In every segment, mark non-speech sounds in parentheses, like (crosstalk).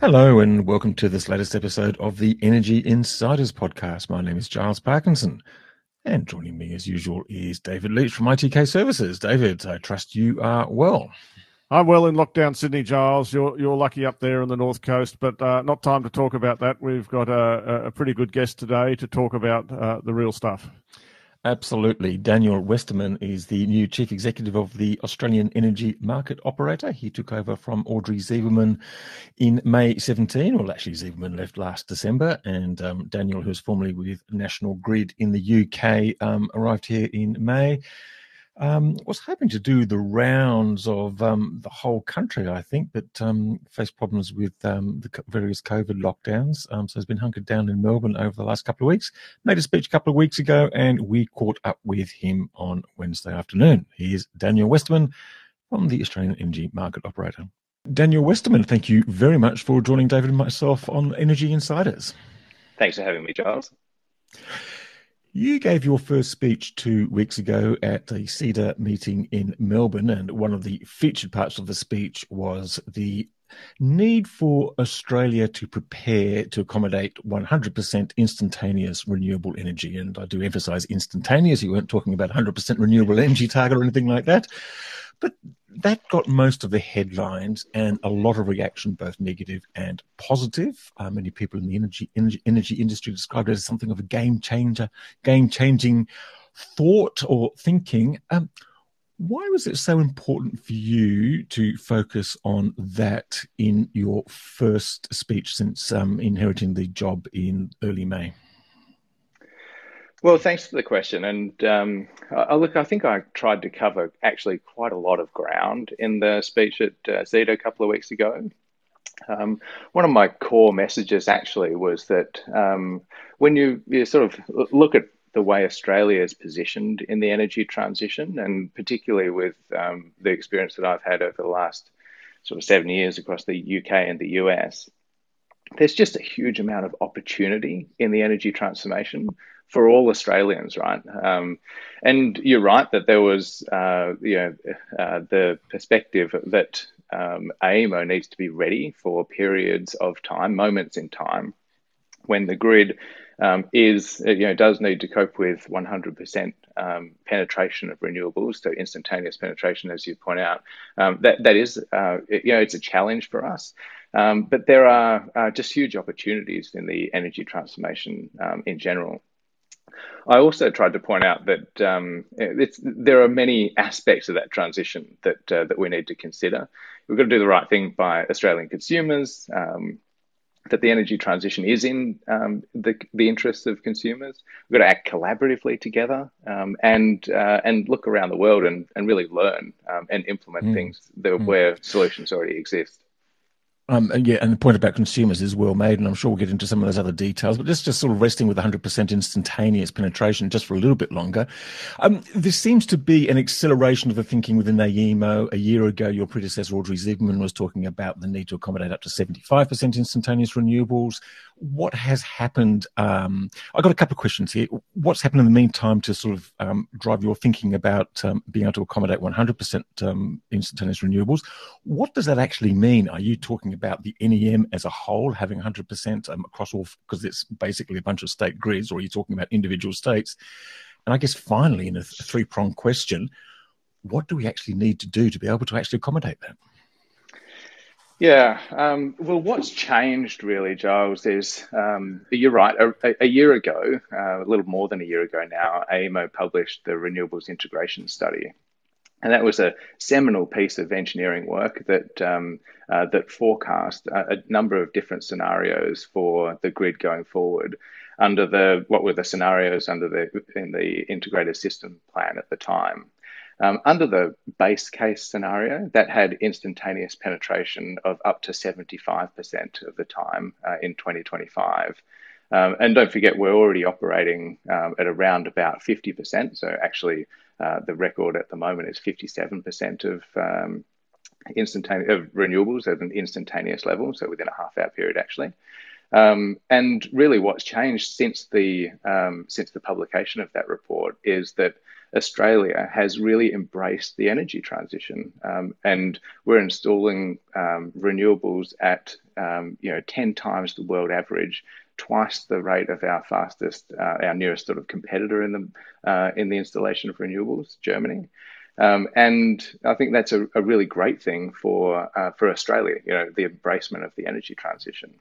Hello, and welcome to this latest episode of the Energy Insiders podcast. My name is Giles Parkinson, and joining me as usual is David Leitch from ITK Services. David, I trust you are well. I'm well in lockdown, Sydney, Giles. You're you're lucky up there on the north coast, but uh, not time to talk about that. We've got a, a pretty good guest today to talk about uh, the real stuff. Absolutely. Daniel Westerman is the new chief executive of the Australian Energy Market Operator. He took over from Audrey Zibelman in May 17. Well, actually, Zibelman left last December, and um, Daniel, who's formerly with National Grid in the UK, um, arrived here in May. Um, was hoping to do the rounds of um, the whole country, I think, but um, faced problems with um, the various COVID lockdowns. Um, so has been hunkered down in Melbourne over the last couple of weeks. Made a speech a couple of weeks ago, and we caught up with him on Wednesday afternoon. Here's Daniel Westerman from the Australian Energy Market Operator. Daniel Westerman, thank you very much for joining David and myself on Energy Insiders. Thanks for having me, Giles. You gave your first speech two weeks ago at a CEDA meeting in Melbourne, and one of the featured parts of the speech was the need for Australia to prepare to accommodate 100% instantaneous renewable energy. And I do emphasize instantaneous. You weren't talking about 100% renewable energy target or anything like that. But that got most of the headlines and a lot of reaction, both negative and positive. Uh, many people in the energy, energy, energy industry described it as something of a game changer, game changing thought or thinking. Um, why was it so important for you to focus on that in your first speech since um, inheriting the job in early May? Well, thanks for the question. And um, I, look, I think I tried to cover actually quite a lot of ground in the speech at uh, CEDA a couple of weeks ago. Um, one of my core messages actually was that um, when you, you sort of look at the way Australia is positioned in the energy transition, and particularly with um, the experience that I've had over the last sort of seven years across the UK and the US, there's just a huge amount of opportunity in the energy transformation for all Australians, right? Um, and you're right that there was, uh, you know, uh, the perspective that um, AEMO needs to be ready for periods of time, moments in time, when the grid um, is, you know, does need to cope with 100% um, penetration of renewables, so instantaneous penetration, as you point out. Um, that that is, uh, you know, it's a challenge for us. Um, but there are uh, just huge opportunities in the energy transformation um, in general. I also tried to point out that um, there are many aspects of that transition that uh, that we need to consider. We've got to do the right thing by Australian consumers. Um, that the energy transition is in um, the, the interests of consumers. We've got to act collaboratively together um, and uh, and look around the world and, and really learn um, and implement mm. things that, mm. where solutions already exist. Um, and yeah, and the point about consumers is well made, and I'm sure we'll get into some of those other details. But just just sort of resting with 100% instantaneous penetration just for a little bit longer. Um, there seems to be an acceleration of the thinking within AEMO. A year ago, your predecessor Audrey Zibelman was talking about the need to accommodate up to 75% instantaneous renewables what has happened? Um, I've got a couple of questions here. What's happened in the meantime to sort of um, drive your thinking about um, being able to accommodate 100% um, instantaneous renewables? What does that actually mean? Are you talking about the NEM as a whole having 100% um, across all, because it's basically a bunch of state grids, or are you talking about individual states? And I guess finally, in a th- three pronged question, what do we actually need to do to be able to actually accommodate that? Yeah, um, well, what's changed really, Giles, is um, you're right. A, a year ago, uh, a little more than a year ago now, AEMO published the Renewables Integration Study, and that was a seminal piece of engineering work that um, uh, that forecast a, a, number of different scenarios for the grid going forward. Under the what were the scenarios under the in the integrated system plan at the time. Um, under the base case scenario, that had instantaneous penetration of up to 75% of the time uh, in 2025. Um, and don't forget, we're already operating um, at around about 50%. So actually, uh, the record at the moment is 57% of um, instantaneous of renewables at an instantaneous level, so within a half hour period, actually. Um, and really, what's changed since the um, since the publication of that report is that Australia has really embraced the energy transition, um, and we're installing um, renewables at um, you know ten times the world average, twice the rate of our fastest, uh, our nearest sort of competitor in the uh, in the installation of renewables, Germany. Um, and I think that's a, a, really great thing for uh, for Australia. You know, the embracement of the energy transition.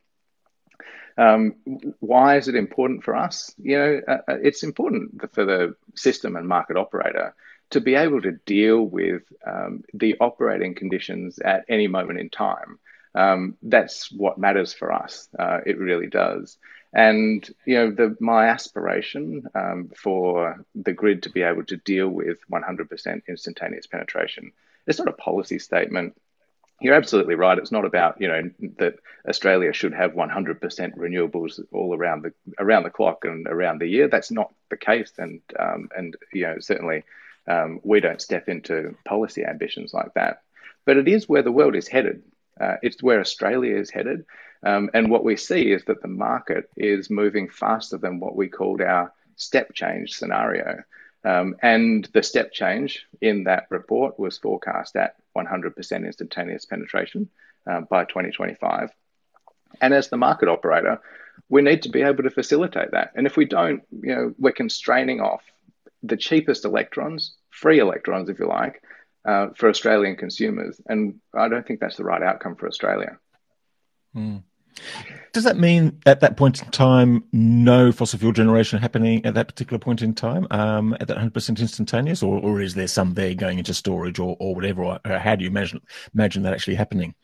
Um, why is it important for us? You know, uh, uh, it's important for the system and market operator to be able to deal with um, the operating conditions at any moment in time. Um, that's what matters for us. Uh, it really does. And you know, the, my aspiration um, for the grid to be able to deal with 100% instantaneous penetration. It's not a policy statement. You're absolutely right. It's not about you know that Australia should have 100% renewables all around the around the clock and around the year. That's not the case, and um, and you know certainly um, we don't step into policy ambitions like that. But it is where the world is headed. Uh, it's where Australia is headed, um, and what we see is that the market is moving faster than what we called our step change scenario. Um, and the step change in that report was forecast at 100% instantaneous penetration uh, by 2025. And as the market operator, we need to be able to facilitate that. And if we don't, you know, we're constraining off the cheapest electrons, free electrons, if you like, uh, for Australian consumers. And I don't think that's the right outcome for Australia. Mm. Does that mean at that point in time, no fossil fuel generation happening at that particular point in time, um, at that 100% instantaneous, or, or is there some there going into storage or, or whatever? Or how do you imagine, imagine that actually happening?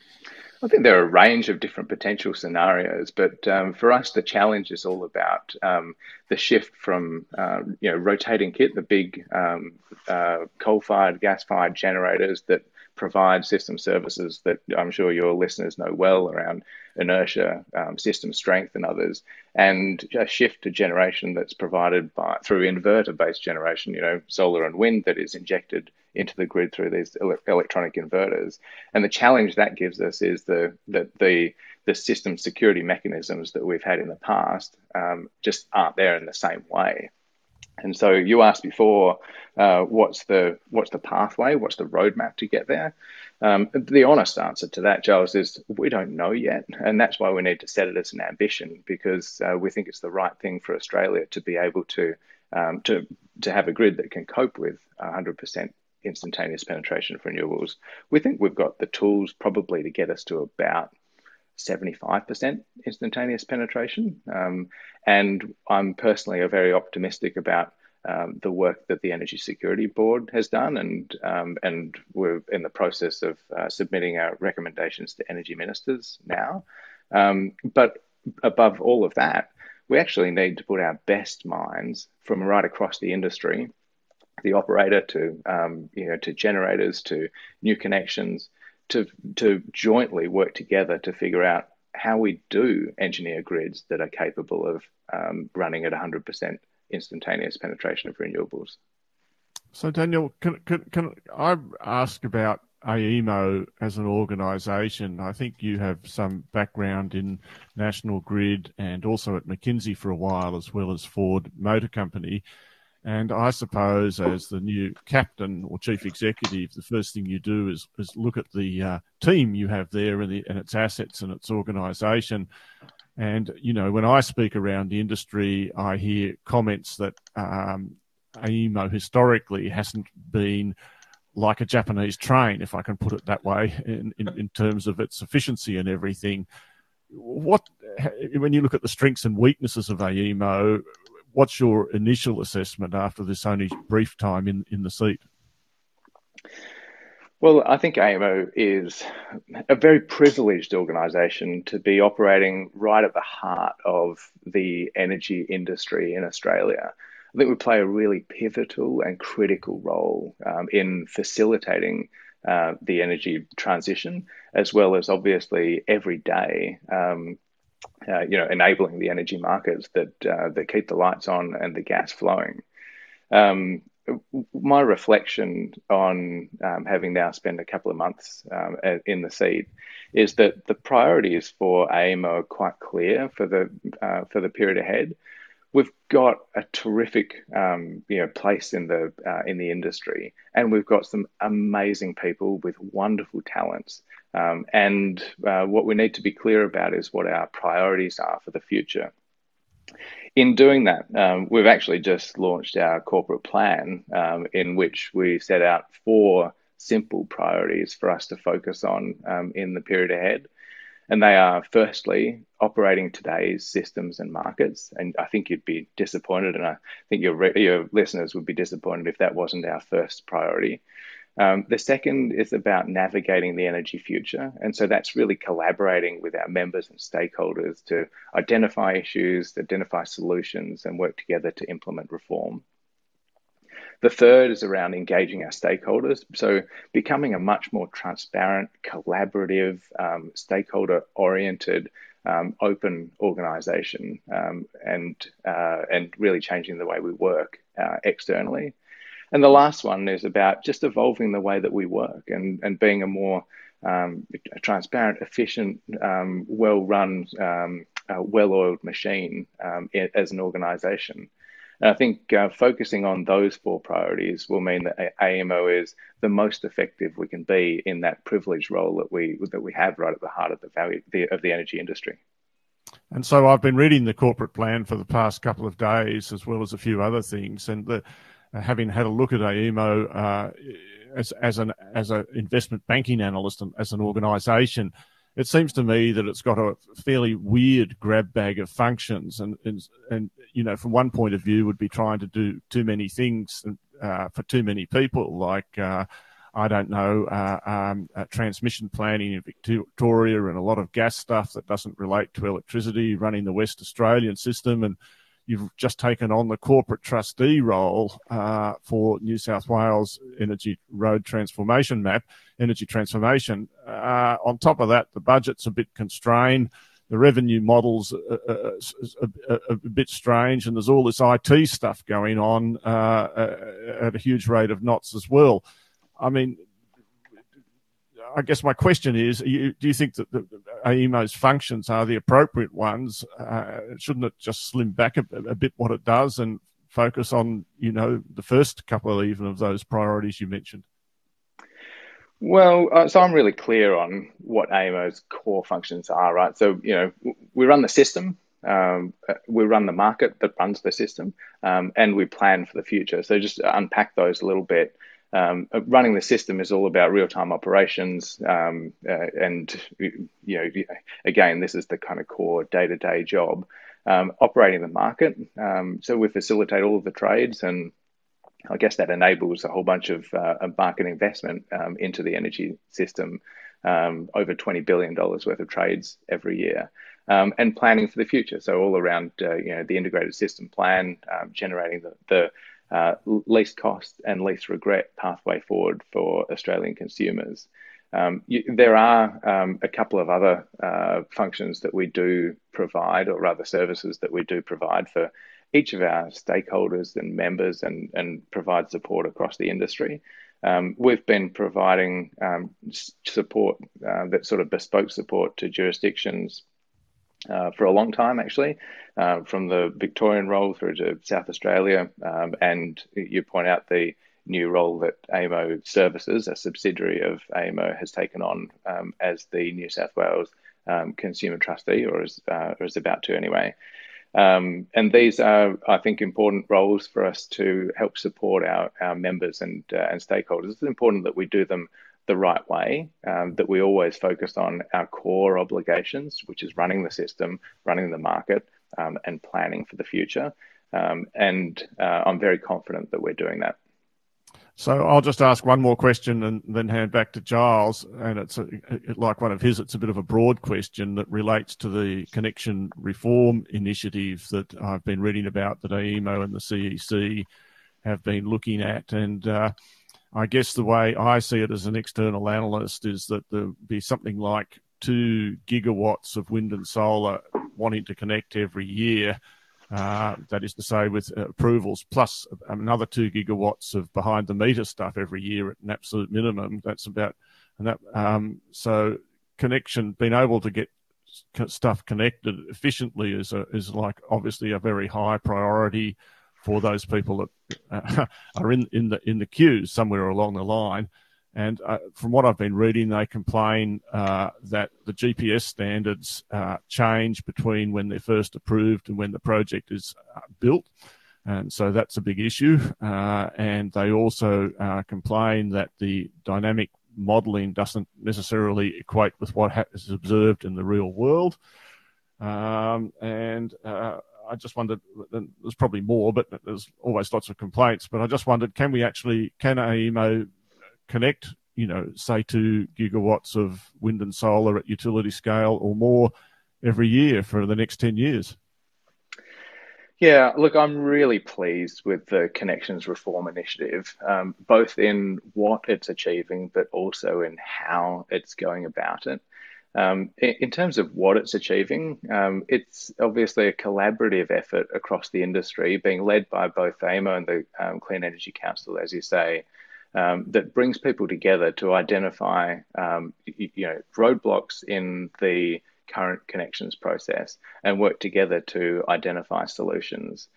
I think there are a range of different potential scenarios, but um, for us, the challenge is all about um, the shift from uh, you know rotating kit, the big um, uh, coal-fired, gas-fired generators that provide system services that I'm sure your listeners know well around inertia, um, system strength, and others, and a shift to generation that's provided by through inverter-based generation, you know, solar and wind that is injected into the grid through these ele- electronic inverters. And the challenge that gives us is the that the the system security mechanisms that we've had in the past um, just aren't there in the same way. And so you asked before, uh, what's the what's the pathway? What's the roadmap to get there? Um, the honest answer to that, Giles, is we don't know yet, and that's why we need to set it as an ambition because uh, we think it's the right thing for Australia to be able to um, to to have a grid that can cope with 100% instantaneous penetration of renewables. We think we've got the tools probably to get us to about 75% instantaneous penetration. Um, and I'm personally very optimistic about um, the work that the Energy Security Board has done, and um, and we're in the process of uh, submitting our recommendations to energy ministers now. Um, but above all of that, we actually need to put our best minds from right across the industry, the operator to um, you know to generators to new connections to to jointly work together to figure out how we do engineer grids that are capable of um, running at 100% instantaneous penetration of renewables. So, Daniel, can, can, can I ask about AEMO as an organisation? I think you have some background in National Grid and also at McKinsey for a while, as well as Ford Motor Company. And I suppose, as the new captain or chief executive, the first thing you do is, is look at the uh, team you have there and, the, and its assets and its organisation. And, you know, when I speak around the industry, I hear comments that um, AEMO historically hasn't been like a Japanese train, if I can put it that way, in, in, in terms of its efficiency and everything. What, when you look at the strengths and weaknesses of AEMO, what's your initial assessment after this only brief time in, in the seat? Well, I think AEMO is a very privileged organisation to be operating right at the heart of the energy industry in Australia. I think we play a really pivotal and critical role um, in facilitating uh, the energy transition, as well as obviously every day um, uh, you know, enabling the energy markets that uh, that keep the lights on and the gas flowing. Um, my reflection on um, having now spent a couple of months um, in the seat is that the priorities for AEMO are quite clear for the uh, for the period ahead. We've got a terrific um, you know place in the uh, in the industry, and we've got some amazing people with wonderful talents. Um, and uh, what we need to be clear about is what our priorities are for the future in doing that, um, we've actually just launched our corporate plan um, in which we set out four simple priorities for us to focus on um, in the period ahead. And they are firstly, operating today's systems and markets. And I think you'd be disappointed, and I think your, your listeners would be disappointed if that wasn't our first priority. Um, the second is about navigating the energy future. And so that's really collaborating with our members and stakeholders to identify issues, identify solutions, and work together to implement reform. The third is around engaging our stakeholders. So, becoming a much more transparent, collaborative, um, stakeholder oriented, um, open organization um, and, uh, and really changing the way we work uh, externally. And the last one is about just evolving the way that we work and, and being a more um, transparent, efficient, um, well run, um, uh, well oiled machine as an organization. And I think uh, focusing on those four priorities will mean that AEMO is the most effective we can be in that privileged role that we that we have right at the heart of the value the, of the energy industry. And so I've been reading the corporate plan for the past couple of days, as well as a few other things, and the uh, having had a look at AEMO uh, as as an as an investment banking analyst and as an organisation, it seems to me that it's got a fairly weird grab bag of functions, and and, and you know, from one point of view, would be trying to do too many things uh, for too many people, like. Uh, I don't know, uh, um, uh, transmission planning in Victoria and a lot of gas stuff that doesn't relate to electricity, running the West Australian system and you've just taken on the corporate trustee role uh, for New South Wales Energy Road Transformation Map, Energy Transformation. Uh, on top of that, the budget's a bit constrained. The revenue models are, are, are, are, a bit strange, and there's all this IT stuff going on uh, at a huge rate of knots as well. I mean, I guess my question is: you, Do you think that the, AEMO's functions are the appropriate ones? Uh, shouldn't it just slim back a, a, bit what it does and focus on, you know, the first couple of even of those priorities you mentioned? Well, uh, so I'm really clear on what AEMO's core functions are, right? So, you know, we run the system, um, we run the market that runs the system, um, and we plan for the future. So, just unpack those a little bit. Um, running the system is all about real-time operations, um, uh, and you know, again, this is the kind of core day-to-day job. Um, operating the market, um, so we facilitate all of the trades, and I guess that enables a whole bunch of, uh, market investment um, into the energy system. Um, over twenty billion dollars worth of trades every year, and planning for the future. So all around, uh, you know, the integrated system plan, generating the, the uh, least cost and least regret pathway forward for Australian consumers. Um, you, there are um, a couple of other uh, functions that we do provide, or rather services that we do provide for each of our stakeholders and members and, and provide support across the industry. Um, we've been providing um, support, uh, that sort of bespoke support to jurisdictions uh, for a long time, actually, uh, from the Victorian role through to South Australia. Um, and you point out the new role that AEMO Services, a subsidiary of AEMO, has taken on um, as the New South Wales um, Consumer Trustee, or is, uh, or is about to anyway. Um, and these are, I think, important roles for us to help support our, our members and, uh, and stakeholders. It's important that we do them the right way, um, that we always focus on our core obligations, which is running the system, running the market, um, and planning for the future. Um, and uh, I'm very confident that we're doing that. So I'll just ask one more question and then hand back to Giles. And it's a, like one of his, it's a bit of a broad question that relates to the connection reform initiative that I've been reading about that AEMO and the CEC have been looking at. And uh, I guess the way I see it as an external analyst is that there'll be something like two gigawatts of wind and solar wanting to connect every year. Uh, that is to say, with approvals plus another two gigawatts of behind the meter stuff every year at an absolute minimum. That's about, and that um, so connection, being able to get stuff connected efficiently is a, is like obviously a very high priority for those people that uh, (laughs) are in in the in the queues somewhere along the line. And uh, from what I've been reading, they complain uh, that the GPS standards uh, change between when they're first approved and when the project is uh, built. And so that's a big issue. Uh, and they also uh, complain that the dynamic modeling doesn't necessarily equate with what is observed in the real world. Um, and I just wondered, there's probably more, but there's always lots of complaints. But I just wondered, can we actually, can AEMO connect, you know, say two gigawatts of wind and solar at utility scale or more every year for the next 10 years? Yeah, look, I'm really pleased with the Connections Reform Initiative, um, both in what it's achieving, but also in how it's going about it. Um, in, terms of what it's achieving, um, it's obviously a collaborative effort across the industry, being led by both AEMO and the um, Clean Energy Council, as you say, um, that brings people together to identify, um, you, you know, roadblocks in the current connections process and work together to identify solutions.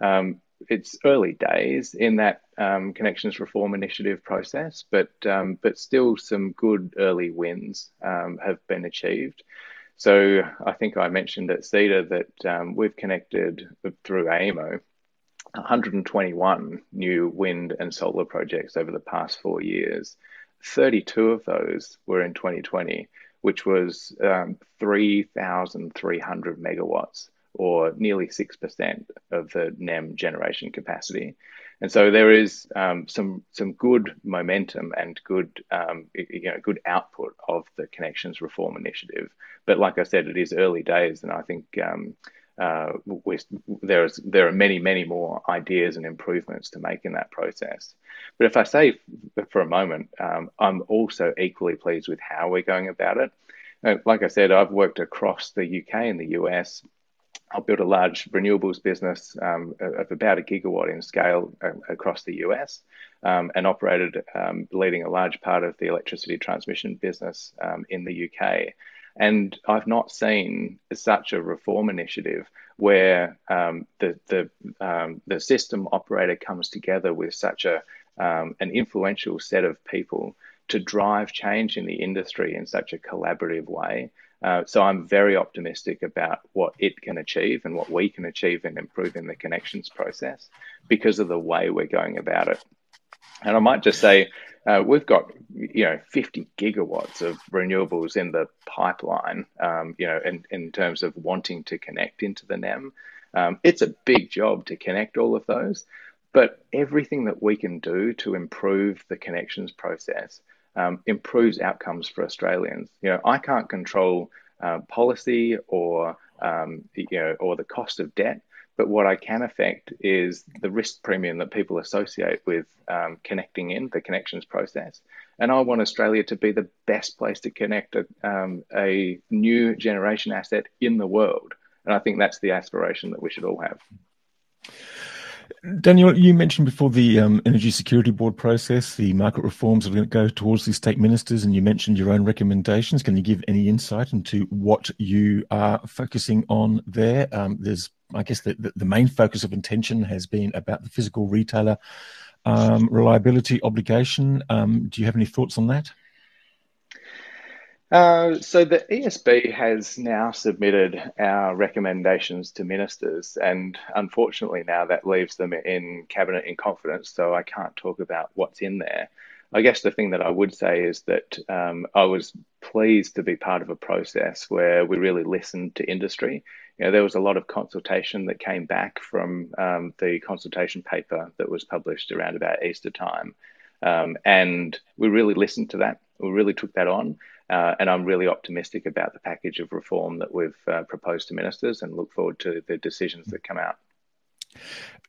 Um, it's early days in that um, connections reform initiative process, but um, but still some good early wins um, have been achieved. So I think I mentioned at CEDA that um, we've connected through AEMO 121 new wind and solar projects over the past four years. 32 of those were in 2020, which was um, 3,300 megawatts, or nearly 6% of the NEM generation capacity. And so there is um, some some good momentum and good um, you know good output of the connections reform initiative. But like I said, it is early days, and I think um, uh, there's there are many many more ideas and improvements to make in that process. But if I say for a moment, um, I'm also equally pleased with how we're going about it. Uh, like I said, I've worked across the UK and the US. I built a large renewables business um, of about a gigawatt in scale uh, across the US um, and operated um, leading a large part of the electricity transmission business um, in the UK. And I've not seen such a reform initiative where um, the the um, the system operator comes together with such a um, an influential set of people to drive change in the industry in such a collaborative way. Uh, so I'm very optimistic about what it can achieve and what we can achieve in improving the connections process because of the way we're going about it. And I might just say uh, we've got you know 50 gigawatts of renewables in the pipeline. Um, you know, in, in terms of wanting to connect into the NEM, um, it's a big job to connect all of those. But everything that we can do to improve the connections process um, improves outcomes for Australians. You know, I can't control uh, policy or um, you know or the cost of debt, but what I can affect is the risk premium that people associate with um, connecting in the connections process. And I want Australia to be the best place to connect a, um, a new generation asset in the world. And I think that's the aspiration that we should all have. Daniel, you mentioned before the um, Energy Security Board process, the market reforms are going to go towards the state ministers, and you mentioned your own recommendations. Can you give any insight into what you are focusing on there? Um, there's I guess the, the, the, main focus of intention has been about the physical retailer um, reliability obligation. Um, do you have any thoughts on that? Uh, so the ESB has now submitted our recommendations to ministers, and unfortunately now that leaves them in cabinet in confidence. So I can't talk about what's in there. I guess the thing that I would say is that um, I was pleased to be part of a process where we really listened to industry. You know, there was a lot of consultation that came back from um, the consultation paper that was published around about Easter time. Um, and we really listened to that. We really took that on. Uh, and I'm really optimistic about the package of reform that we've uh, proposed to ministers and look forward to the decisions that come out.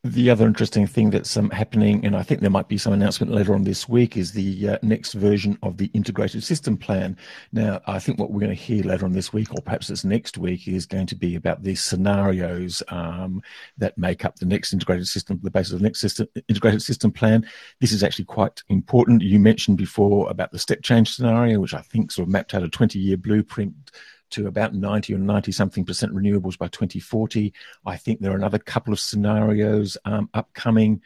The other interesting thing that's um, happening, and I think there might be some announcement later on this week, is the uh, next version of the integrated system plan. Now, I think what we're going to hear later on this week, or perhaps it's next week, is going to be about the scenarios um, that make up the next integrated system, the basis of the next system, integrated system plan. This is actually quite important. You mentioned before about the step change scenario, which I think sort of mapped out a 20 year blueprint to about 90 or 90 something percent renewables by 2040. I think there are another couple of scenarios um, upcoming.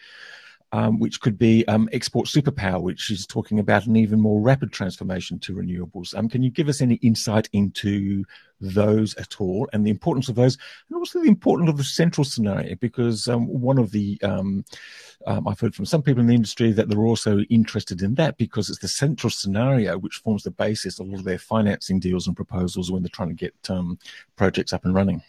Um, which could be um, export superpower, which is talking about an even more rapid transformation to renewables. Um, can you give us any insight into those at all and the importance of those, and also the importance of the central scenario? Because um, one of the um, um, I've heard from some people in the industry that they're also interested in that because it's the central scenario which forms the basis of all of their financing deals and proposals when they're trying to get projects up and running.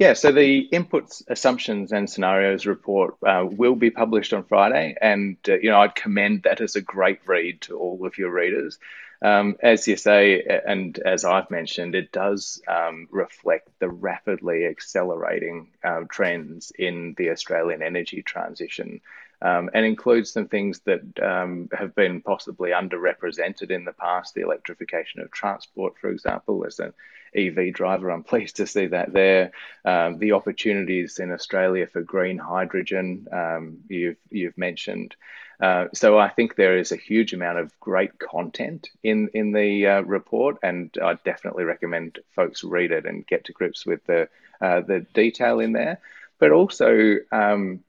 Yeah, so the inputs, assumptions, and scenarios report uh, will be published on Friday, and uh, you know I'd commend that as a great read to all of your readers. Um, as you say, and as I've mentioned, it does um, reflect the rapidly accelerating uh, trends in the Australian energy transition um, and includes some things that um, have been possibly underrepresented in the past. The electrification of transport, for example, as an EV driver, I'm pleased to see that there. Um, the opportunities in Australia for green hydrogen, um, you've, you've mentioned. Uh, so I think there is a huge amount of great content in in the uh, report, and I definitely recommend folks read it and get to grips with the uh, the detail in there. But also, um,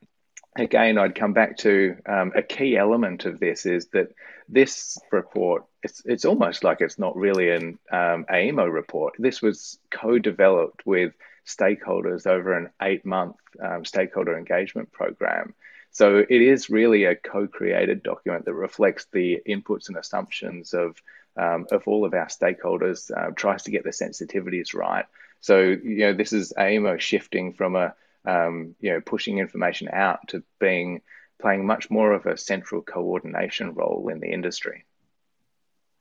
again, I'd come back to um, a key element of this is that this report it's it's almost like it's not really an um, AEMO report. This was co-developed with stakeholders over an eight-month um, stakeholder engagement program. So it is really a co-created document that reflects the inputs and assumptions of um, of all of our stakeholders, uh, tries to get the sensitivities right. So you know this is AEMO shifting from a um, you know pushing information out to being playing much more of a central coordination role in the industry.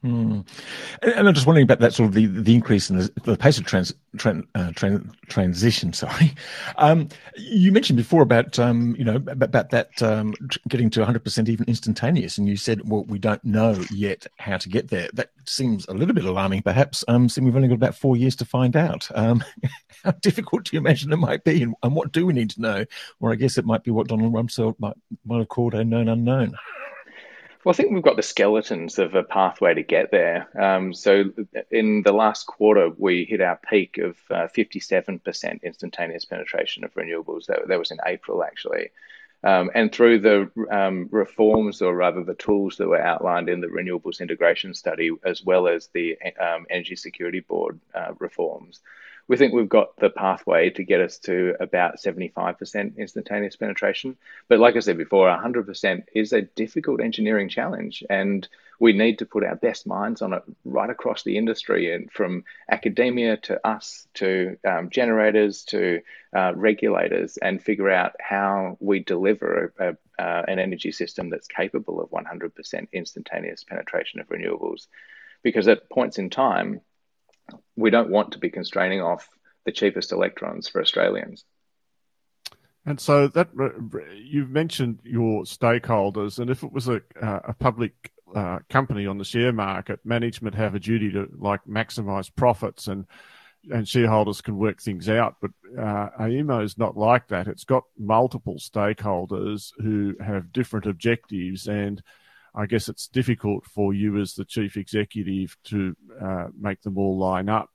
Mm. And, I'm just wondering about that sort of the, the increase in the, the pace of trans, tran, uh, tran, transition. (laughs) Sorry, um, you mentioned before about um, you know about, that um, getting to 100 percent even instantaneous, and you said, well, we don't know yet how to get there. That seems a little bit alarming, perhaps. Um, seeing we've only got about four years to find out. Um, (laughs) how difficult do you imagine it might be, and, and, what do we need to know? Or I guess it might be what Donald Rumsfeld might might have called a known unknown. Well, I think we've got the skeletons of a pathway to get there. Um, so, in the last quarter, we hit our peak of uh, 57% instantaneous penetration of renewables. That, that was in April, actually. Um, and through the um, reforms, or rather the tools that were outlined in the Renewables Integration Study, as well as the um, Energy Security Board uh, reforms, we think we've got the pathway to get us to about 75% instantaneous penetration. But like I said before, 100% is a difficult engineering challenge, and we need to put our best minds on it right across the industry, and from academia to us to um, generators to uh, regulators, and figure out how we deliver a, a, uh, an energy system that's capable of 100% instantaneous penetration of renewables. Because at points in time, we don't want to be constraining off the cheapest electrons for Australians. And so that you've mentioned your stakeholders, and if it was a, a public uh, company on the share market, management have a duty to like maximise profits, and and shareholders can work things out. But uh, AEMO is not like that. It's got multiple stakeholders who have different objectives, and I guess it's difficult for you as the chief executive to uh, make them all line up.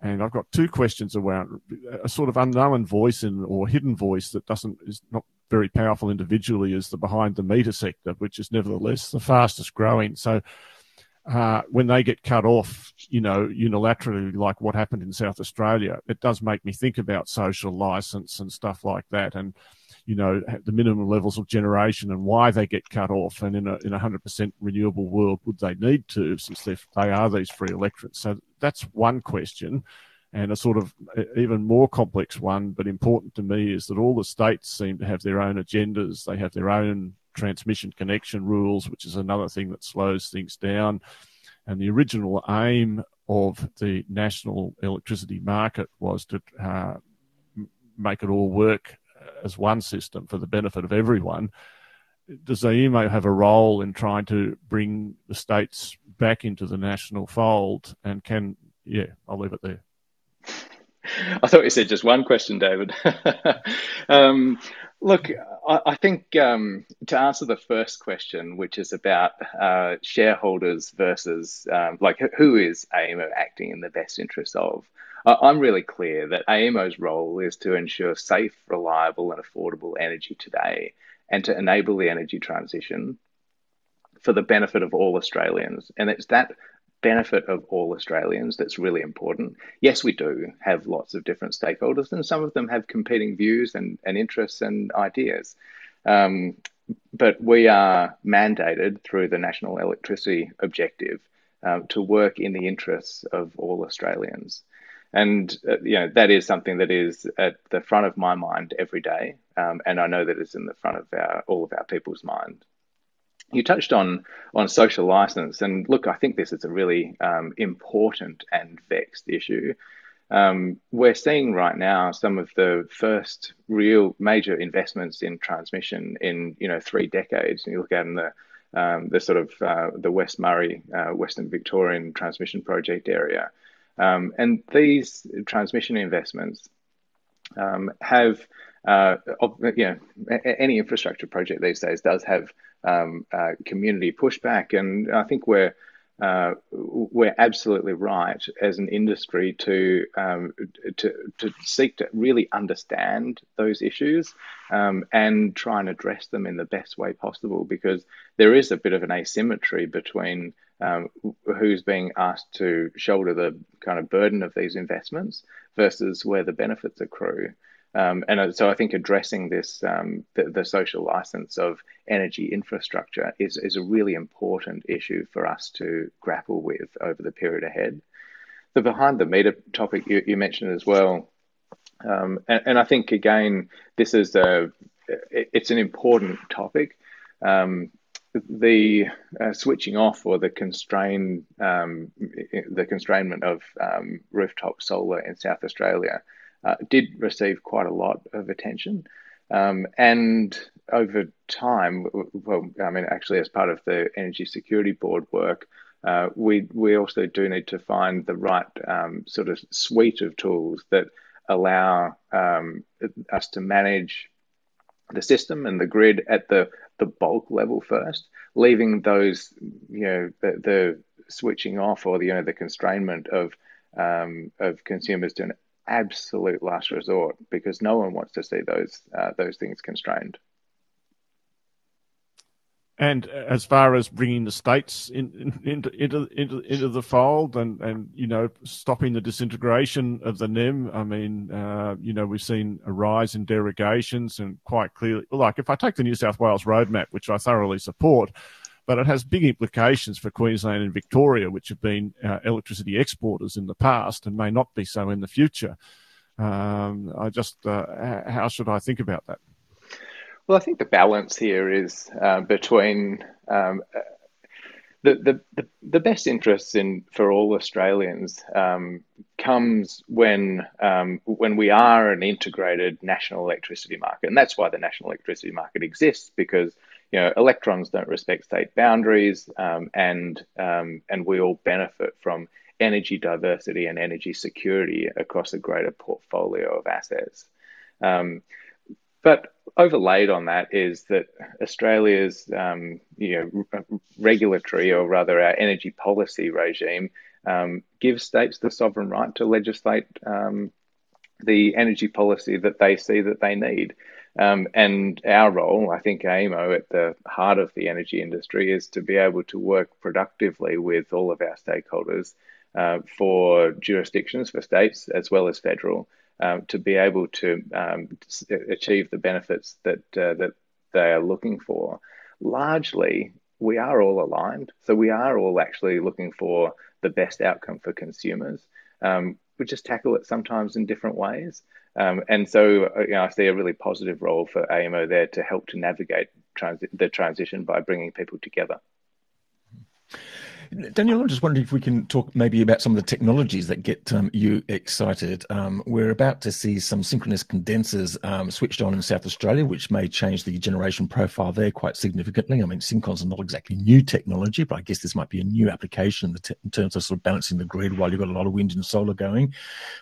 And I've got two questions around a sort of unknown voice in, or hidden voice that doesn't is not very powerful individually is the behind the meter sector, which is nevertheless the fastest growing. So uh, when they get cut off, you know, unilaterally, like what happened in South Australia, it does make me think about social license and stuff like that. And you know, the minimum levels of generation and why they get cut off. And in a, in a 100% renewable world, would they need to, since they are these free electrons? So that's one question. And a sort of even more complex one, but important to me, is that all the states seem to have their own agendas. They have their own transmission connection rules, which is another thing that slows things down. And the original aim of the national electricity market was to uh, make it all work as one system for the benefit of everyone. Does AEMO have a role in trying to bring the states back into the national fold? And can, yeah, I'll leave it there. I thought you said just one question, David. (laughs) um, look, I, I think um, to answer the first question, which is about uh, shareholders versus um, like who is AEMO acting in the best interest of, I'm really clear that AEMO's role is to ensure safe, reliable, and affordable energy today and to enable the energy transition for the benefit of all Australians. And it's that benefit of all Australians that's really important. Yes, we do have lots of different stakeholders, and some of them have competing views and, and interests and ideas. Um, but we are mandated through the National Electricity Objective um, to work in the interests of all Australians. And uh, you know that is something that is at the front of my mind every day, um, and I know that it's in the front of our, all of our people's mind you touched on on social license, and look, I think this is a really um, important and vexed issue. Um, we're seeing right now some of the first real major investments in transmission in you know three decades. And you look at in the um, the sort of uh, the West Murray, uh, Western Victorian transmission project area, um, and these transmission investments um, have uh, you know, any infrastructure project these days does have um, uh, community pushback, and I think we're uh, we're absolutely right as an industry to, um, to to seek to really understand those issues um, and try and address them in the best way possible because there is a bit of an asymmetry between um, who's being asked to shoulder the kind of burden of these investments versus where the benefits accrue. Um, and so I think addressing this, um, the, the, social license of energy infrastructure is, is a really important issue for us to grapple with over the period ahead. The behind the meter topic you, you mentioned as well, um, and, and, I think again this is a it's an important topic. Um, the uh, switching off or the constrain um, the constrainment of um, rooftop solar in South Australia uh, did receive quite a lot of attention. Um, and over time, well, I mean, actually, as part of the Energy Security Board work, uh, we we also do need to find the right um, sort of suite of tools that allow um, us to manage the system and the grid at the the bulk level first, leaving those you know the, the switching off or the you know the constrainment of um, of consumers to an absolute last resort because no one wants to see those uh, those things constrained. And as far as bringing the states in, in, into, into into into the fold and and you know stopping the disintegration of the NEM, I mean, uh, you know, we've seen a rise in derogations and quite clearly, like if I take the New South Wales roadmap, which I thoroughly support, but it has big implications for Queensland and Victoria, which have been uh, electricity exporters in the past and may not be so in the future. Um, I just, uh, how should I think about that? Well, I think the balance here is uh, between um, the, the, the, best interests in for all Australians um, comes when um, when we are an integrated national electricity market, and that's why the national electricity market exists because you know, electrons don't respect state boundaries, um, and um, and we all benefit from energy diversity and energy security across a greater portfolio of assets. Um, but overlaid on that is that Australia's um, you know regulatory, or rather our energy policy regime, um, gives states the sovereign right to legislate um, the energy policy that they see that they need. Um, and our role, I think, AEMO at the heart of the energy industry is to be able to work productively with all of our stakeholders uh, for jurisdictions, for states as well as federal, um, to be able to um, achieve the benefits that uh, that they are looking for. Largely, we are all aligned, so we are all actually looking for the best outcome for consumers. Um, we just tackle it sometimes in different ways. Um, and so, uh, you know, I see a really positive role for AEMO there to help to navigate transi- the transition by bringing people together. Daniel, I'm just wondering if we can talk maybe about some of the technologies that get um, you excited. Um, we're about to see some synchronous condensers um, switched on in South Australia, which may change the generation profile there quite significantly. I mean, syncons are not exactly new technology, but I guess this might be a new application in terms of sort of balancing the grid while you've got a lot of wind and solar going.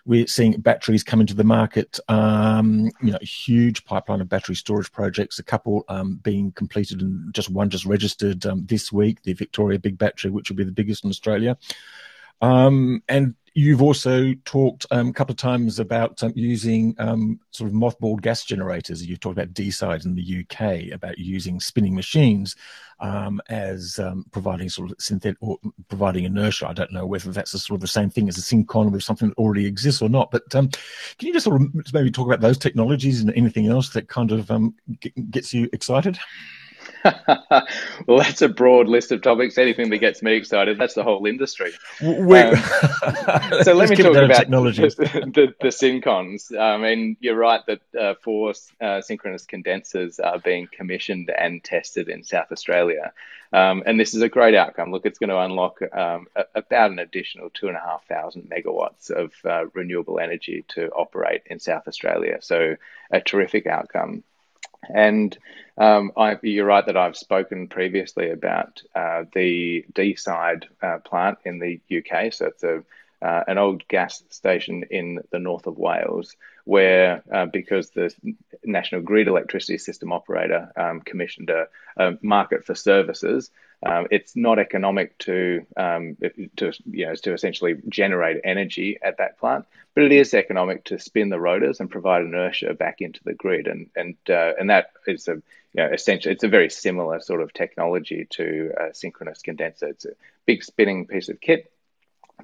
We're seeing batteries come into the market, um, you know, a huge pipeline of battery storage projects, a couple um, being completed and just one just registered um, this week, the Victoria Big Battery, which will be the biggest in Australia. Um, and you've also talked um, a couple of times about um, using um, sort of mothballed gas generators. You've talked about Deeside in the UK about using spinning machines um, as um, providing sort of synthetic or providing inertia. I don't know whether that's sort of the same thing as a syncon with something that already exists or not. But can you just sort of maybe talk about those technologies and anything else that kind of gets you excited? (laughs) well, that's a broad list of topics. Anything that gets me excited, that's the whole industry. Um, (laughs) so let me talk about technologies. (laughs) The, the, the syncons. I mean, you're right that uh, four uh, synchronous condensers are being commissioned and tested in South Australia. Um, and this is a great outcome. Look, it's going to unlock um, a, about an additional two and a half thousand megawatts of uh, renewable energy to operate in South Australia. So, a terrific outcome. And um, I, you're right that I've spoken previously about uh, the Deeside uh, plant in the UK. So it's a uh, an old gas station in the north of Wales, where uh, because the National Grid electricity system operator um, commissioned a, a, market for services, um, it's not economic to um, to you know to essentially generate energy at that plant, but it is economic to spin the rotors and provide inertia back into the grid, and and uh, and that is a you know, essentially it's a very similar sort of technology to a synchronous condenser. It's a big spinning piece of kit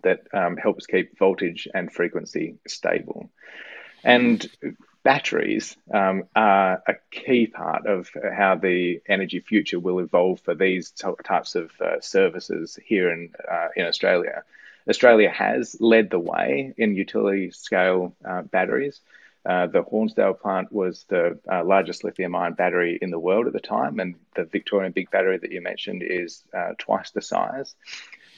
that um, helps keep voltage and frequency stable. And batteries um, are a key part of how the energy future will evolve for these types of uh, services here in uh, in Australia. Australia has led the way in utility scale uh, batteries. Uh, the Hornsdale plant was the uh, largest lithium ion battery in the world at the time, and the Victorian Big Battery that you mentioned is uh, twice the size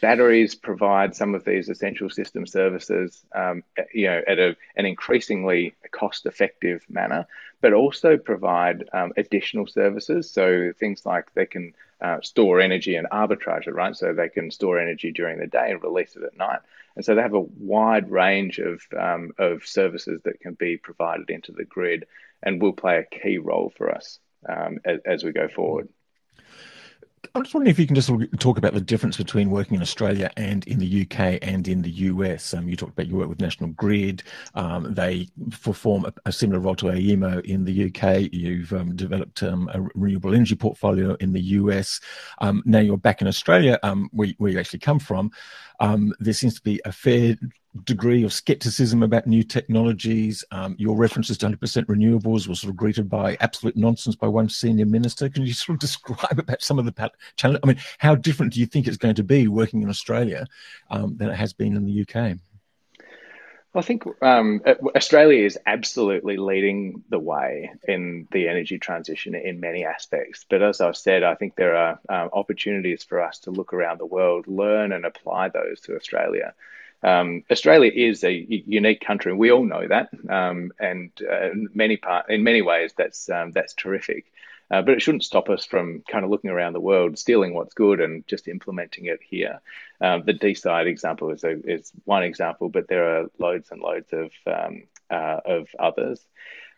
batteries provide some of these essential system services, um, you know, at a, an increasingly cost-effective manner, but also provide um, additional services. So things like they can uh, store energy and arbitrage it, right? So they can store energy during the day and release it at night. And so they have a wide range of um, of services that can be provided into the grid, and will play a key role for us um, as, as we go forward. I'm just wondering if you can just talk about the difference between working in Australia and in the UK and in the US. Um, you talked about your work with National Grid. Um, they perform a, a, similar role to AEMO in the UK. You've um, developed um, a renewable energy portfolio in the US. Um, now you're back in Australia, um, where, where, you actually come from. There seems to be a fair degree of skepticism about new technologies. Um, your references to 100% renewables were sort of greeted by absolute nonsense by one senior minister. Can you (laughs) sort of describe about some of the challenges? I mean, how different do you think it's going to be working in Australia um, than it has been in the UK? I think um, Australia is absolutely leading the way in the energy transition in many aspects. But as I've said, I think there are uh, opportunities for us to look around the world, learn and apply those to Australia. Um, Australia is a unique country, and we all know that. Um, and uh, many part, in many ways, that's um, that's terrific. Uh, but it shouldn't stop us from kind of looking around the world, stealing what's good, and just implementing it here. Um, the Deeside example is, a, is one example, but there are loads and loads of um, uh, of others.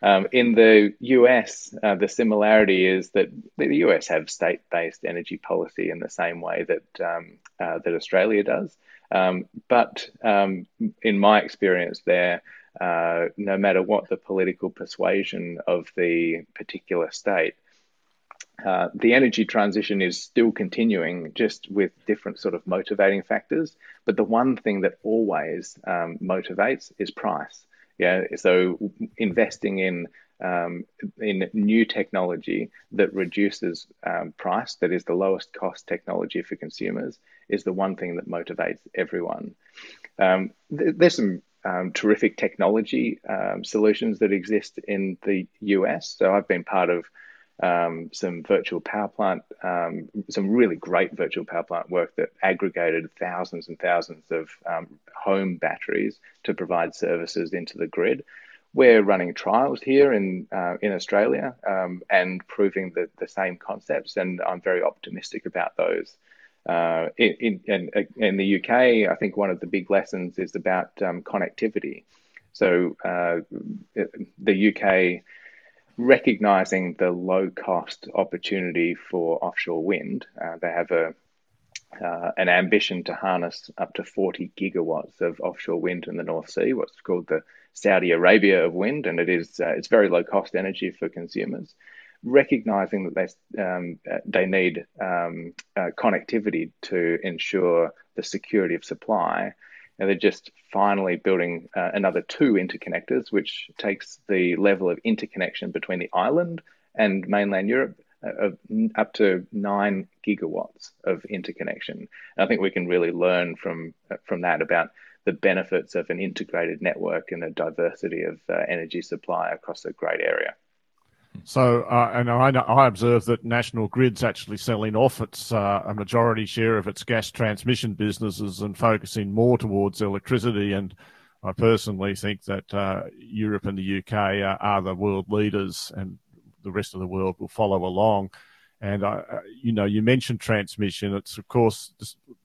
Um, in the US, uh, the similarity is that the US have state-based energy policy in the same way that um, uh, that Australia does. Um, but um, in my experience there, uh, no matter what the political persuasion of the particular state, uh, the energy transition is still continuing, just with different sort of motivating factors. But the one thing that always um, motivates is price. Yeah, so investing in um, in new technology that reduces um, price, that is the lowest cost technology for consumers, is the one thing that motivates everyone. Um, th- there's some um, terrific technology um, solutions that exist in the US. So I've been part of um, some virtual power plant, um, some really great virtual power plant work that aggregated thousands and thousands of um, home batteries to provide services into the grid. We're running trials here in uh, in Australia um, and proving the, the same concepts, and I'm very optimistic about those. Uh, in, in, in, the UK, I think one of the big lessons is about um, connectivity. So uh, the UK recognizing the low cost opportunity for offshore wind, uh, they have a uh, an ambition to harness up to 40 gigawatts of offshore wind in the North Sea, what's called the Saudi Arabia of wind, and it is uh, it's very low cost energy for consumers. Recognizing that they um, they need um, uh, connectivity to ensure the security of supply, and they're just finally building uh, another two interconnectors, which takes the level of interconnection between the island and mainland Europe uh, of up to nine gigawatts of interconnection. And I think we can really learn from uh, from that about the benefits of an integrated network and a diversity of uh, energy supply across a great area. So, uh, and I, I observe that National Grid's actually selling off its uh, a majority share of its gas transmission businesses and focusing more towards electricity. And I personally think that uh, Europe and the UK are, the world leaders, and the rest of the world will follow along. And uh, you know, you mentioned transmission. It's of course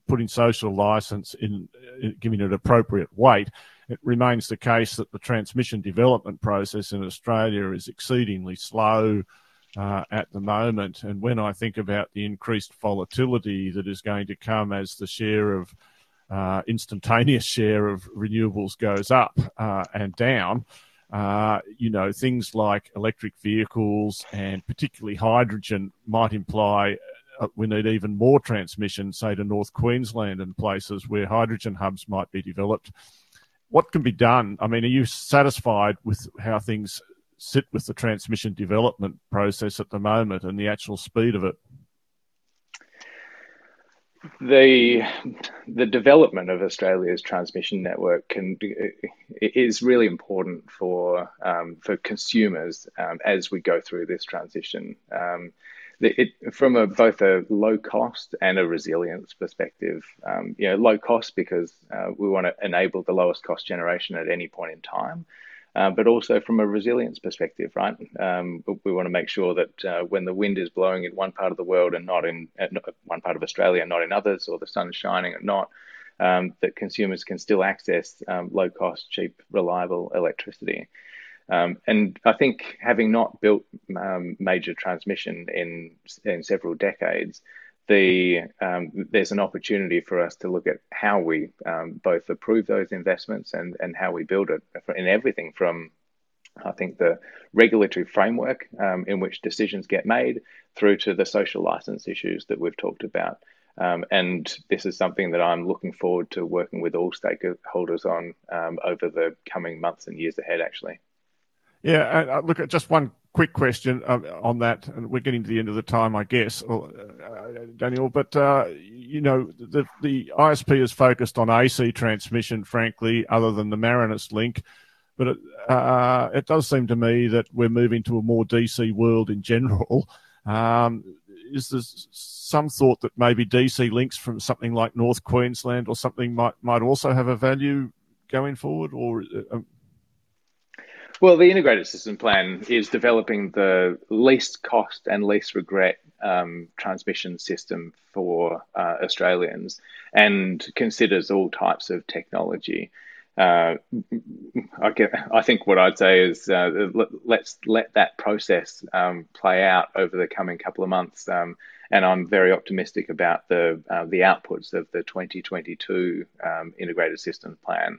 putting social license in, in giving it appropriate weight it remains the case that the transmission development process in Australia is exceedingly slow uh, at the moment. And when I think about the increased volatility that is going to come as the share of uh, instantaneous (laughs) share of renewables goes up uh, and down, uh, you know, things like electric vehicles and particularly hydrogen might imply uh, we need even more transmission, say to North Queensland and places where hydrogen hubs might be developed what can be done? I mean, are you satisfied with how things sit with the transmission development process at the moment and the actual speed of it? The the development of Australia's transmission network can is really important for um, for consumers um, as we go through this transition. Um, it, from a, both a low cost and a resilience perspective, um, you know, low cost because uh, we want to enable the lowest cost generation at any point in time, uh, but also from a resilience perspective, right? Um, we want to make sure that uh, when the wind is blowing in one part of the world and not in one part of Australia and not in others, or the sun is shining and not, um, that consumers can still access um, low cost, cheap, reliable electricity. Um, and I think having not built um, major transmission in in several decades, the um, there's an opportunity for us to look at how we um, both approve those investments and and how we build it in everything from I think the regulatory framework um, in which decisions get made through to the social license issues that we've talked about. Um, and this is something that I'm looking forward to working with all stakeholders on over the coming months and years ahead, actually. Yeah, uh, look at just one quick question uh, on that, and we're getting to the end of the time, I guess, or, uh, Daniel. But uh, you know, the the ISP is focused on AC transmission, frankly, other than the Marinus link. But it, uh, it does seem to me that we're moving to a more DC world in general. (laughs) Um, is there some thought that maybe DC links from something like North Queensland or something might might also have a value going forward, or uh, well, the integrated system plan is developing the least cost and least regret um, transmission system for uh, Australians and considers all types of technology. Uh, I, get, I, think what I'd say is uh, let, us let that process um, play out over the coming couple of months, um, and I'm very optimistic about the uh, the outputs of the 2022 um, integrated systems plan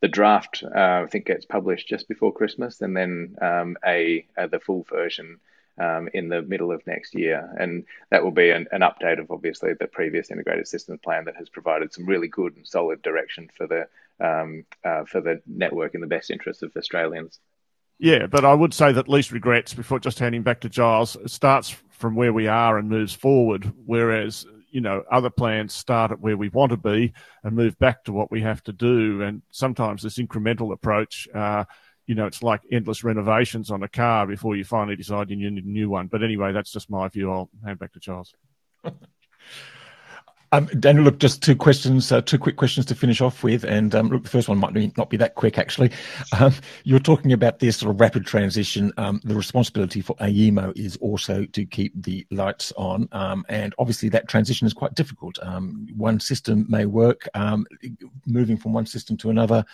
the draft uh, I think gets published just before Christmas, and then um, a, a, the full version um, in the middle of next year, and that will be an, an, update of obviously the previous integrated systems plan that has provided some really good and solid direction for the um, uh, for the network in the best interest of Australians. Yeah, but I would say that least regrets before just handing back to Giles starts from where we are and moves forward, whereas you know, other plans start at where we want to be and move back to what we have to do. And sometimes this incremental approach, uh, you know, it's like endless renovations on a car before you finally decide you need a new one. But anyway, that's just my view. I'll hand back to Charles. (laughs) Um, Daniel, look, just two questions, uh, two quick questions to finish off with. And um, look, the first one might be, not be that quick, actually. Um, you're talking about this sort of rapid transition. Um, the responsibility for AEMO is also to keep the lights on. Um, and obviously, that transition is quite difficult. Um, one system may work, moving from one system to another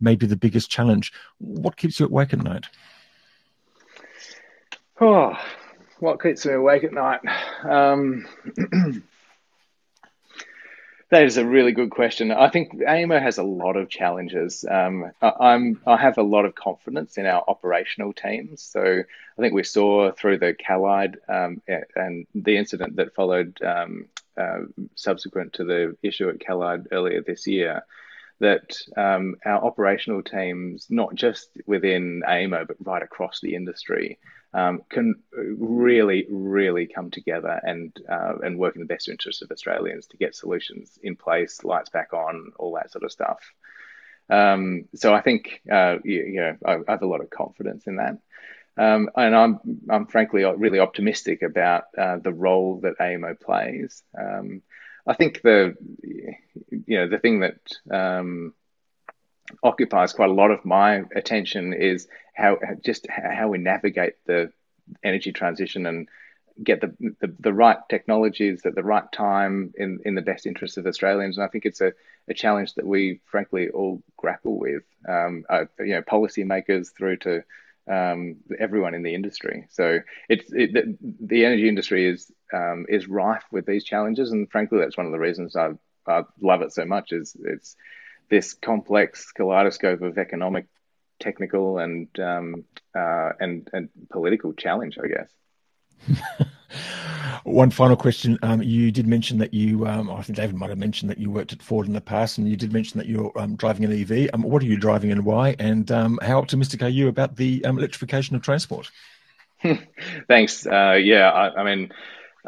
may be the biggest challenge. What keeps you awake at night? Oh, what keeps me awake at night? (clears throat) That is a really good question. I think AEMO has a lot of challenges. Um, I, am I have a lot of confidence in our operational teams. So I think we saw through the Callide um, and the incident that followed um, uh, subsequent to the issue at Callide earlier this year that um, our operational teams, not just within AEMO, but right across the industry, um, can really, really come together and uh, and work in the best interest of Australians to get solutions in place, lights back on, all that sort of stuff. Um, so I think uh, you, you, know I, I, have a lot of confidence in that, um, and I'm I'm frankly really optimistic about uh, the role that AEMO plays. Um, I think the you know the thing that um, occupies quite a lot of my attention is how just how we navigate the energy transition and get the, the, the right technologies at the right time in in the best interest of Australians. And I think it's a, a challenge that we frankly all grapple with. Um, uh, you know, policymakers through to um, everyone in the industry. So it's it, the, the, energy industry is um, is rife with these challenges, and frankly, that's one of the reasons I I love it so much. Is it's this complex kaleidoscope of economic, technical, and um, uh, and and political challenge, I guess. (laughs) One final question. Um, you did mention that you, um, I think David might have mentioned that you worked at Ford in the past, and you did mention that you're um, driving an EV. Um, what are you driving and why? And um, how optimistic are you about the um, electrification of transport? (laughs) Thanks. Uh, yeah, I, I mean,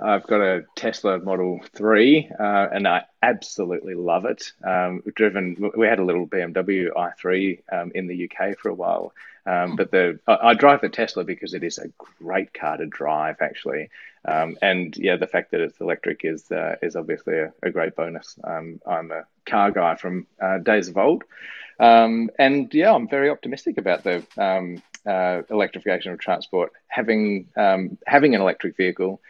I've got a Tesla Model 3 uh, and I absolutely love it. Um, we've driven, we had a little BMW i3 um, in the UK for a while. Um, but the I, drive the Tesla because it is a great car to drive, actually. Um, and yeah, the fact that it's electric is uh, is obviously a, a great bonus. Um, I'm a car guy from uh, days of old. Um, and yeah, I'm very optimistic about the uh, electrification of transport. Having having an electric vehicle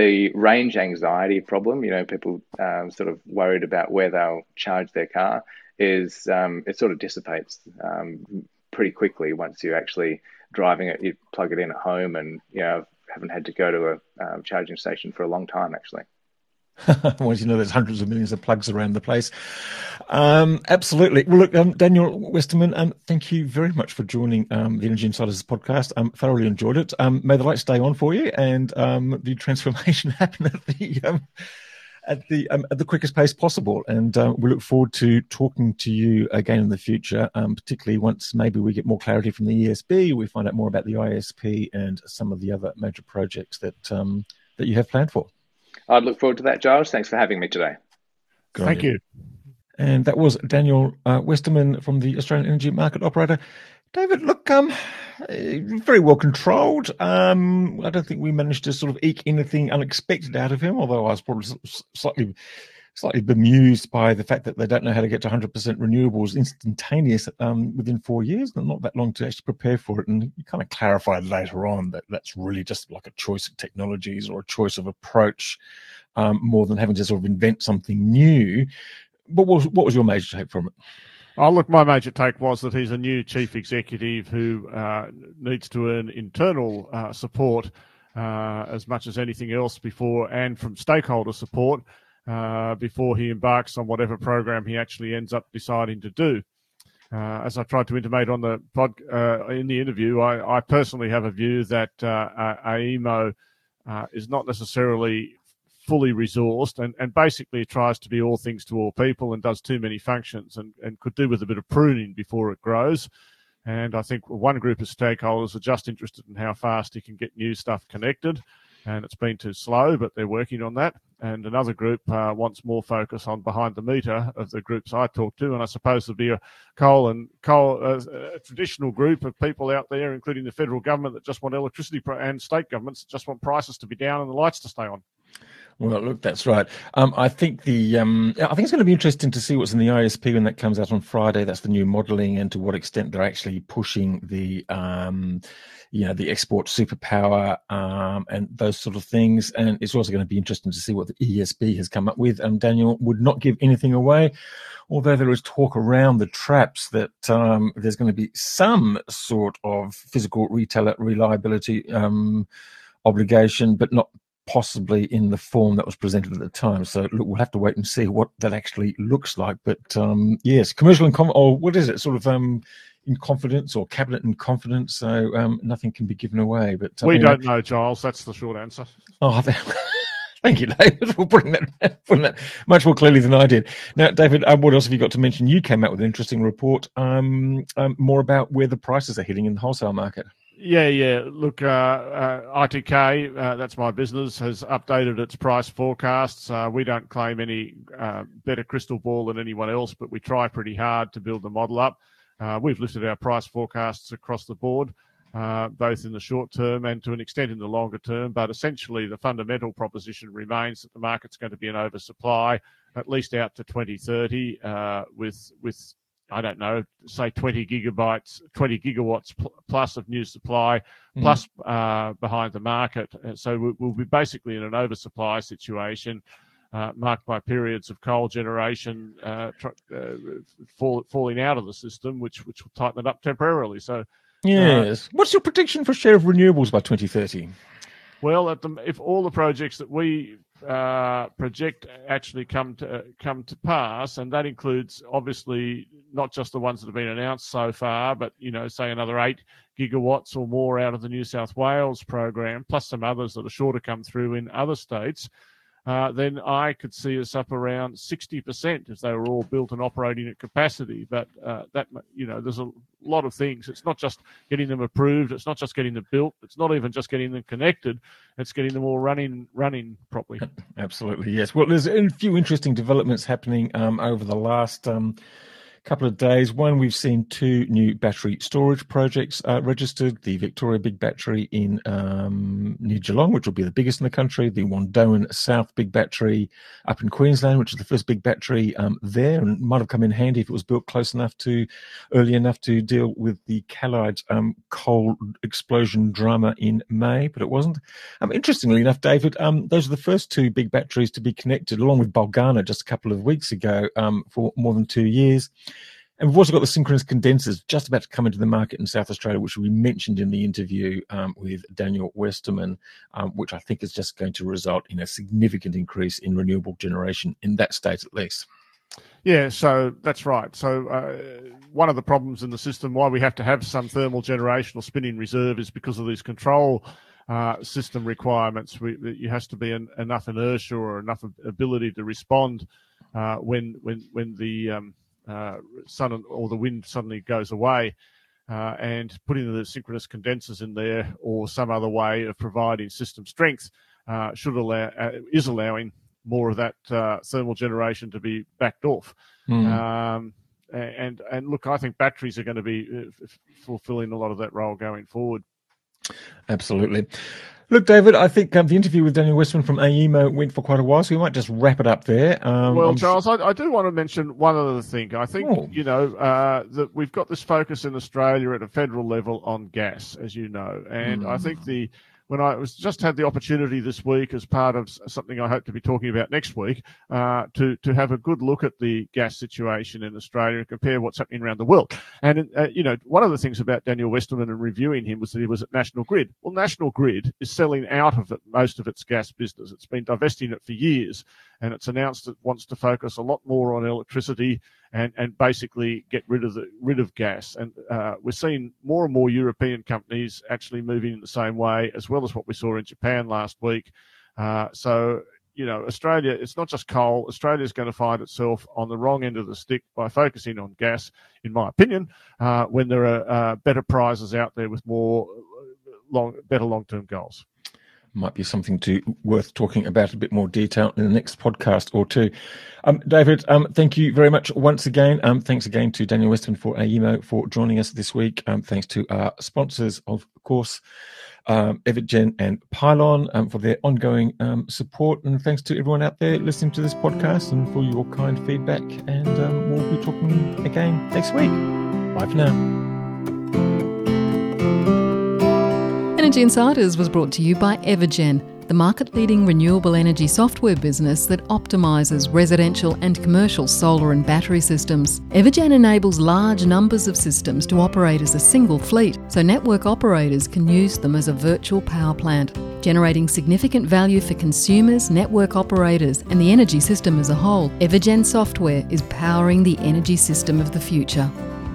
the range anxiety problem, you know, people um, sort of worried about where they'll charge their car, is um, it sort of dissipates um, pretty quickly once you're actually driving it. You plug it in at home, and you know, haven't had to go to a um, charging station for a long time actually. (laughs) Once you know there's hundreds of millions of plugs around the place. Um, absolutely. Well, look, um, Daniel Westerman, um, thank you very much for joining um, the Energy Insiders podcast. I um, thoroughly enjoyed it. Um, may the light stay on for you and the transformation (laughs) happen at the at the at the quickest pace possible. And uh, we look forward to talking to you again in the future, particularly once maybe we get more clarity from the ESB, we find out more about the ISP and some of the other major projects that that you have planned for. I'd look forward to that, Giles. Thanks for having me today. Good Thank you. And that was Daniel uh, Westerman from the Australian Energy Market Operator. David, look, um, very well controlled. Um, I don't think we managed to sort of eke anything unexpected out of him, although I was probably slightly slightly bemused by the fact that they don't know how to get to 100% renewables instantaneous um, within four years. Not that long to actually prepare for it. And you kind of clarified later on that that's really just like a choice of technologies or a choice of approach um, more than having to sort of invent something new. What was, what was your major take from it? Oh, look, my major take was that he's a new chief executive who uh, needs to earn internal uh, support uh, as much as anything else before and from stakeholder support uh, before he embarks on whatever program he actually ends up deciding to do. Uh, as I tried to intimate on the pod uh, in the interview, I, I, personally have a view that uh, AEMO uh, is not necessarily fully resourced and, and basically tries to be all things to all people and does too many functions and, and could do with a bit of pruning before it grows. And I think one group of stakeholders are just interested in how fast he can get new stuff connected and it's been too slow, but they're working on that. And another group uh, wants more focus on behind the meter of the groups I talk to. And I suppose there'll be a coal and coal, uh, a traditional group of people out there, including the federal government, that just want electricity and state governments that just want prices to be down and the lights to stay on. Well, look, that's right. Um, I think the um, I think it's going to be interesting to see what's in the ISP when that comes out on Friday. That's the new modelling and to what extent they're actually pushing the um, you know the export superpower um, and those sort of things. And it's also going to be interesting to see what the ESB has come up with. And Daniel would not give anything away, although there is talk around the traps that um, there's going to be some sort of physical retailer reliability um, obligation, but not possibly in the form that was presented at the time. So look, we'll have to wait and see what that actually looks like. But um, yes, commercial and com- or what is it? Sort of um, in confidence or cabinet in confidence. So um, nothing can be given away. But uh, we don't know, Giles. That's the short answer. Oh. (laughs) Thank you, David, for putting that, (laughs) putting that much more clearly than I did. Now, David, uh, what else have you got to mention? You came out with an interesting report, um, um, more about where the prices are hitting in the wholesale market. Yeah, yeah. Look, uh, uh, ITK, uh, that's my business, has updated its price forecasts. Uh, we don't claim any uh, better crystal ball than anyone else, but we try pretty hard to build the model up. Uh, we've lifted our price forecasts across the board, both in the short term and to an extent in the longer term. But essentially, the fundamental proposition remains that the market's going to be an oversupply, at least out to 2030, with with I don't know, say 20 gigabytes, 20 gigawatts pl- plus of new supply, mm. plus uh, behind the market. So we'll be basically in an oversupply situation. Uh, marked by periods of coal generation uh, tr- uh, fall, falling out of the system, which which will tighten it up temporarily. So, uh, yes. What's your prediction for share of renewables by 2030? Well, the, if all the projects that we uh, project actually come to come to pass, and that includes obviously not just the ones that have been announced so far, but you know, say another eight gigawatts or more out of the New South Wales program, plus some others that are sure to come through in other states uh, then I could see us up around 60% if they were all built and operating at capacity. But uh, that, you know, there's a lot of things. It's not just getting them approved. It's not just getting them built. It's not even just getting them connected. It's getting them all running, running properly. (laughs) Absolutely, yes. Well, there's a few interesting developments happening um, over the last. Um, couple of days. One, we've seen two new battery storage projects uh, registered. The Victoria Big Battery in um, near Geelong, which will be the biggest in the country. The Wandoan South Big Battery up in Queensland, which is the first big battery um, there, and might have come in handy if it was built close enough to, early enough to deal with the Callide um, coal explosion drama in May, but it wasn't. Um, interestingly enough, David, um, those are the first two big batteries to be connected, along with Bulgana, just a couple of weeks ago, um, for more than two years. And we've also got the synchronous condensers just about to come into the market in South Australia, which we mentioned in the interview um, with Daniel Westerman, um, which I think is just going to result in a significant increase in renewable generation in that state at least. Yeah, so that's right. So uh, one of the problems in the system, why we have to have some thermal generation or spinning reserve, is because of these control uh, system requirements. We, it has to be an, enough inertia or enough ability to respond uh, when when when the um, uh, sun or the wind suddenly goes away. Uh, and putting the synchronous condensers in there or some other way of providing system strength uh, should allow uh, is allowing more of that uh, thermal generation to be backed off. Mm. Um, and and look, I think batteries are going to be uh, fulfilling a lot of that role going forward. Absolutely. Look, David, I think um, the interview with Daniel Westerman from AEMO went for quite a while, so we might just wrap it up there. Um, well, I'm Charles, I, I, do want to mention one other thing. I think, oh. you know, uh, that we've got this focus in Australia at a federal level on gas, as you know. And mm. I think the when I was just had the opportunity this week as part of something I hope to be talking about next week uh, to to have a good look at the gas situation in Australia and compare what's happening around the world. And uh, you know, one of the things about Daniel Westerman and reviewing him was that he was at National Grid. Well, National Grid is selling out of it most of its gas business. It's been divesting it for years, and it's announced it wants to focus a lot more on electricity and, and basically get rid of the rid of gas. And uh, we're seeing more and more European companies actually moving in the same way, as well as what we saw in Japan last week. Uh, so you know, Australia, it's not just coal. Australia is going to find itself on the wrong end of the stick by focusing on gas, in my opinion, uh, when there are uh, better prizes out there with more uh, long, better long term goals. Might be something to worth talking about a bit more detail in the next podcast or two. Um, David, um, thank you very much once again. Um, thanks again to Daniel Westerman for AEMO for joining us this week. Um, thanks to our sponsors, of course, um, Evergen and Pylon um, for their ongoing um, support. And thanks to everyone out there listening to this podcast and for your kind feedback. And we'll be talking again next week. Bye for now. Energy Insiders was brought to you by Evergen, the market leading renewable energy software business that optimises residential and commercial solar and battery systems. Evergen enables large numbers of systems to operate as a single fleet, so network operators can use them as a virtual power plant, generating significant value for consumers, network operators, and the energy system as a whole. Evergen software is powering the energy system of the future.